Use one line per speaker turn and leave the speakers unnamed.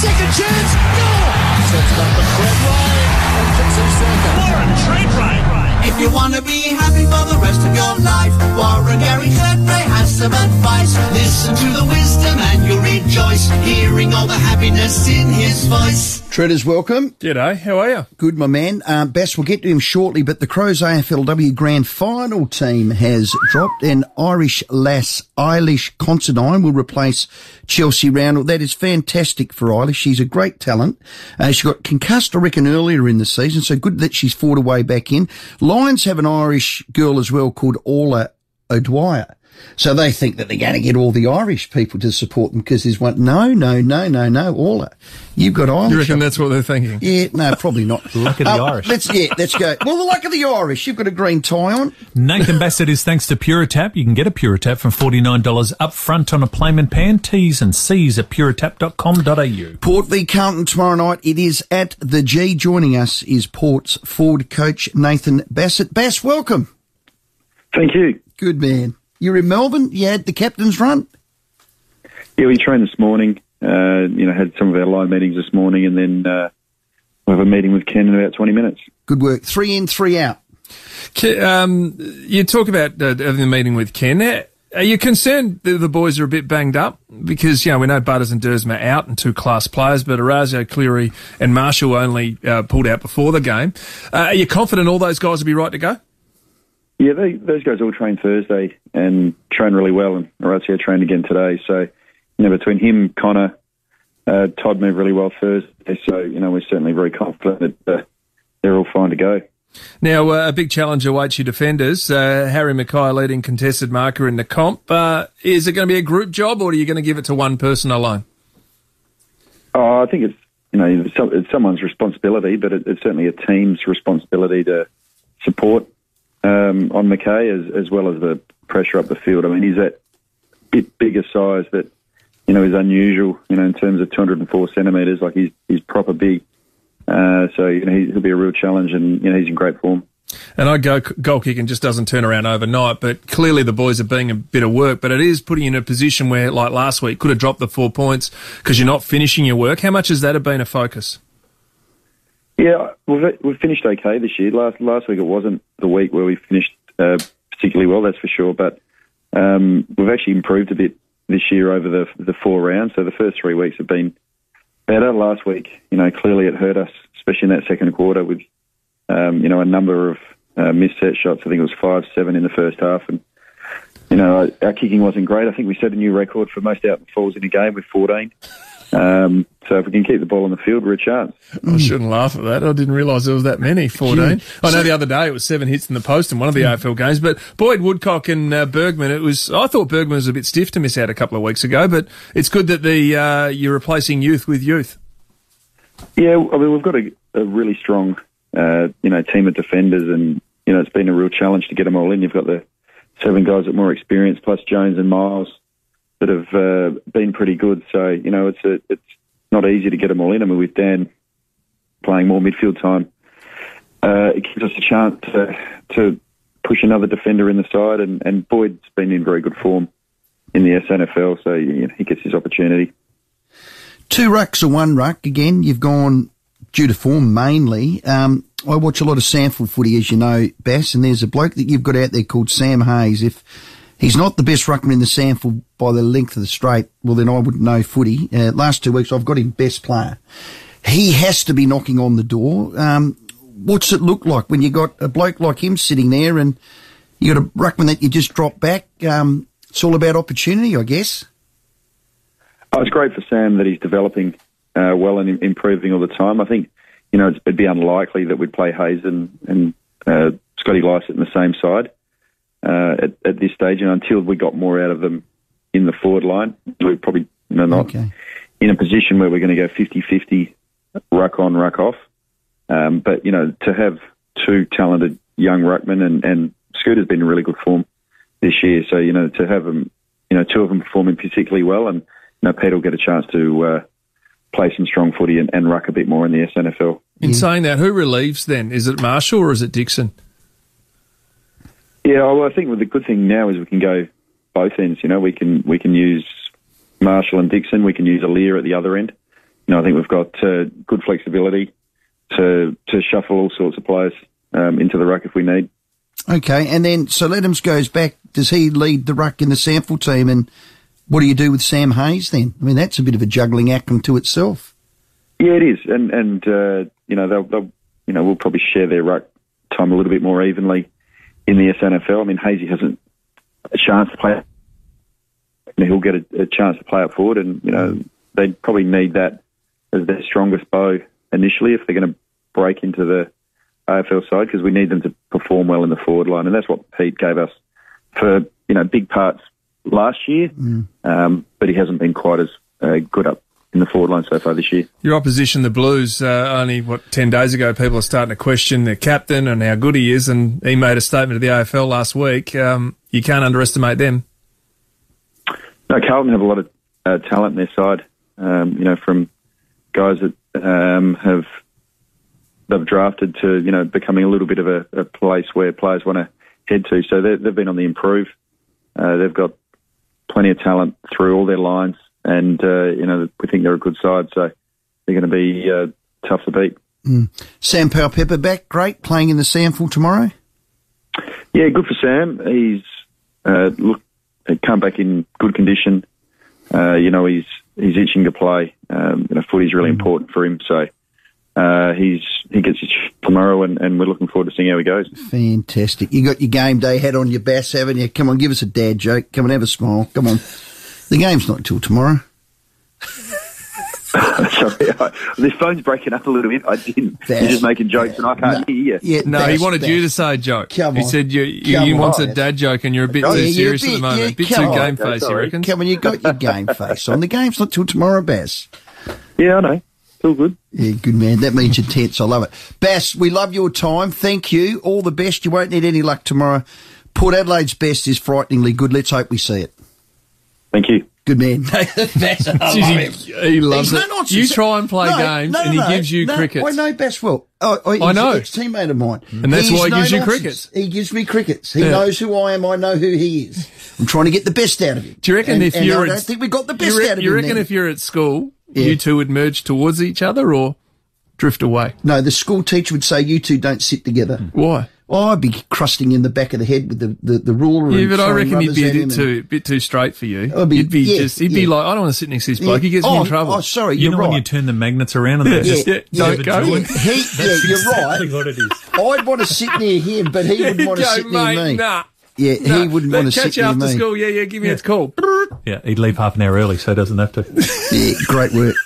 Second chance. Goal. Sets up the Fred Ryan and kicks it second.
Warren Tredrea.
If you want to be happy for the rest of your life, Warren Gary Tredrea has some advice. Listen to the wisdom and you'll rejoice, hearing all the happiness in his voice.
Treaders, welcome.
G'day, how are you?
Good, my man. Um, Bess, we'll get to him shortly, but the Crows AFLW Grand Final team has dropped, and Irish lass Ailish Considine will replace Chelsea Randall. That is fantastic for Ailish. She's a great talent. Uh, she got concussed, I reckon, earlier in the season, so good that she's fought her way back in. Lions have an Irish girl as well called Orla O'Dwyer. So they think that they're going to get all the Irish people to support them because there's one. No, no, no, no, no. Orla, you've got Irish.
You reckon that's what they're thinking?
Yeah, no, probably not. the
luck of the oh, Irish.
Let's yeah, let's go. Well, the luck of the Irish. You've got a green tie on.
Nathan Bassett is thanks to Puritap. You can get a Puritap from $49 up front on a payment pan. T's and C's at puritap.com.au.
Port v Carlton tomorrow night. It is at the G. Joining us is Port's Ford coach Nathan Bassett. Bass, welcome.
Thank you.
Good man. You're in Melbourne. You had the captain's run.
Yeah, we trained this morning. Uh, you know, had some of our line meetings this morning, and then uh, we have a meeting with Ken in about 20 minutes.
Good work. Three in, three out.
Um, you talk about uh, having the meeting with Ken. Are you concerned that the boys are a bit banged up? Because, you know, we know Butters and Duursma out and two class players, but Orazio, Cleary and Marshall only uh, pulled out before the game. Uh, are you confident all those guys will be right to go?
Yeah, they, those guys all trained Thursday and trained really well, and Orazio trained again today. So, you know, between him, Connor, uh, Todd moved really well Thursday. So, you know, we're certainly very confident that uh, they're all fine to go.
Now, uh, a big challenge awaits you defenders. Uh, Harry McKay leading contested marker in the comp. Uh, is it going to be a group job, or are you going to give it to one person alone?
Oh, I think it's you know it's someone's responsibility, but it, it's certainly a team's responsibility to support um, on McKay as, as well as the pressure up the field. I mean, he's that bit bigger size that you know is unusual. You know, in terms of 204 centimetres, like he's he's proper big. Uh, so you know he'll be a real challenge, and you know he's in great form.
And I go goal kicking just doesn't turn around overnight, but clearly the boys are being a bit of work. But it is putting you in a position where, like last week, could have dropped the four points because you're not finishing your work. How much has that have been a focus?
Yeah, we've we've finished okay this year. Last last week it wasn't the week where we finished uh, particularly well, that's for sure. But um, we've actually improved a bit this year over the the four rounds. So the first three weeks have been better. Last week, you know, clearly it hurt us, especially in that second quarter with um, you know a number of uh, missed set shots. I think it was five seven in the first half, and you know our kicking wasn't great. I think we set a new record for most out and falls in a game with fourteen. Um, so if we can keep the ball on the field, we're a chance.
I shouldn't laugh at that. I didn't realise there was that many. Fourteen. I know the other day it was seven hits in the post in one of the AFL games. But Boyd Woodcock and uh, Bergman, it was. I thought Bergman was a bit stiff to miss out a couple of weeks ago. But it's good that the uh, you're replacing youth with youth.
Yeah, I mean we've got a, a really strong, uh, you know, team of defenders, and you know it's been a real challenge to get them all in. You've got the seven guys with more experience, plus Jones and Miles that have uh, been pretty good. So you know, it's a, it's not easy to get them all in. I mean, with Dan playing more midfield time, uh, it gives us a chance to, to push another defender in the side. And, and Boyd's been in very good form in the SANFL, so you know, he gets his opportunity.
Two rucks or one ruck. Again, you've gone due to form mainly. Um, I watch a lot of Samford footy, as you know, Bass, and there's a bloke that you've got out there called Sam Hayes. If he's not the best ruckman in the Samford by the length of the straight, well, then I wouldn't know footy. Uh, last two weeks, I've got him best player. He has to be knocking on the door. Um, what's it look like when you got a bloke like him sitting there and you got a ruckman that you just drop back? Um, it's all about opportunity, I guess.
Oh, it's great for Sam that he's developing uh, well and improving all the time. I think, you know, it'd be unlikely that we'd play Hayes and, and uh, Scotty Lycett in the same side uh, at, at, this stage. And until we got more out of them in the forward line, we're probably not okay. in a position where we're going to go 50-50 ruck on, ruck off. Um, but, you know, to have two talented young ruckmen and, and Scooter's been in really good form this year. So, you know, to have them, you know, two of them performing particularly well and, you know, Pete will get a chance to uh, play some strong footy and, and, ruck a bit more in the SANFL.
In saying that, who relieves then? Is it Marshall or is it Dixon?
Yeah, well, I think the good thing now is we can go both ends. You know, we can we can use Marshall and Dixon. We can use Aliir at the other end. you know, I think we've got uh, good flexibility to to shuffle all sorts of players um, into the ruck if we need.
Okay, and then so Ladhams goes back. Does he lead the ruck in the sample team? And what do you do with Sam Hayes then? I mean, that's a bit of a juggling act unto itself.
Yeah, it is, and and uh, you know they'll, they'll you know we'll probably share their ruck time a little bit more evenly in the SANFL. I mean, Hazy hasn't a chance to play. He'll get a, a chance to play up forward, and you know they probably need that as their strongest bow initially if they're going to break into the AFL side because we need them to perform well in the forward line, and that's what Pete gave us for you know big parts last year, um, but he hasn't been quite as uh, good up in the forward line so far this year.
Your opposition, the Blues, uh, only what ten days ago, people are starting to question their captain and how good he is, and he made a statement to the AFL last week. Um, you can't underestimate them.
No, Carlton have a lot of uh, talent in their side. Um, you know, from guys that um, have they've drafted to you know becoming a little bit of a, a place where players want to head to. So they- they've been on the improve. Uh, they've got plenty of talent through all their lines, and uh, you know we think they're a good side. So they're going to be uh, tough to beat.
Sam Powell Pepper back, great, playing in the sample tomorrow.
Yeah, good for Sam. He's uh, look come back in good condition. Uh, you know, he's he's itching to play. Um, you know, footy's really important for him. So uh, he's he gets his tomorrow, and, and we're looking forward to seeing how he goes.
Fantastic. You got your game day hat on your bass, haven't you? Come on, give us a dad joke. Come on, have a smile. Come on. The game's not till tomorrow.
Sorry, I, this phone's breaking up a little bit. I didn't.
That's-
You're just making jokes, and I can't
No.
hear you.
Yeah,
No, he wanted
bass.
you to say a joke.
Come
he said you you,
Come
you
on.
want a dad joke, and you're a bit
Yeah,
too
you're a
serious at the moment.
yeah,
a bit too
on.
game face, you
Sorry.
reckon?
Come on, you got your game face on. The game's not till tomorrow, Bass.
Yeah, I know. It's all good.
Yeah, good man. That means you're tense. I love it. Bass, we love your time. Thank you. All the best. You won't need any luck tomorrow. Port Adelaide's best is frighteningly good. Let's hope we see it.
Thank you.
Good man. Bass, I love him.
He, he loves
He's
it.
no nonsense.
You try and play
No,
games,
no,
and he
no,
gives you
no,
crickets.
I know Bass well. Oh, oh, he's
I know.
an ex-teammate of mine.
And that's
He's
why he
no
gives you
nonsense.
crickets.
He gives me crickets. He
Yeah.
knows who I am. I know who he is. I'm trying to get the best out of him.
Do you reckon
And-
if
and
you're
I
at,
don't think we got the best
you, re-
out of
you
him.
reckon
then.
if you're at school,
Yeah.
you two would merge towards each other or drift away?
no, the school teacher would say you two don't sit together.
Why?
Oh, I'd be crusting in the back of the head with the, the, the ruler.
Yeah,
and
but I
throwing
reckon you'd be a bit too bit too straight for you.
I'd be-
you'd be
yeah,
just he'd be like, I don't want to sit next to this bloke. He gets
oh,
me in oh, trouble.
Oh, sorry,
You
you're
know
right.
when you turn the magnets around and they
Yeah,
just
yeah,
never
don't go.
join?
Yeah, he, yeah, you're
exactly
right.
what it is.
I'd want to sit near him, but he wouldn't want to
Go,
sit near me.
Nah.
Yeah,
nah.
he wouldn't want to
catch
sit
you
near
after school. Yeah, yeah. Give me a call.
Yeah, he'd leave half an hour early, so he doesn't have to.
Yeah, great work.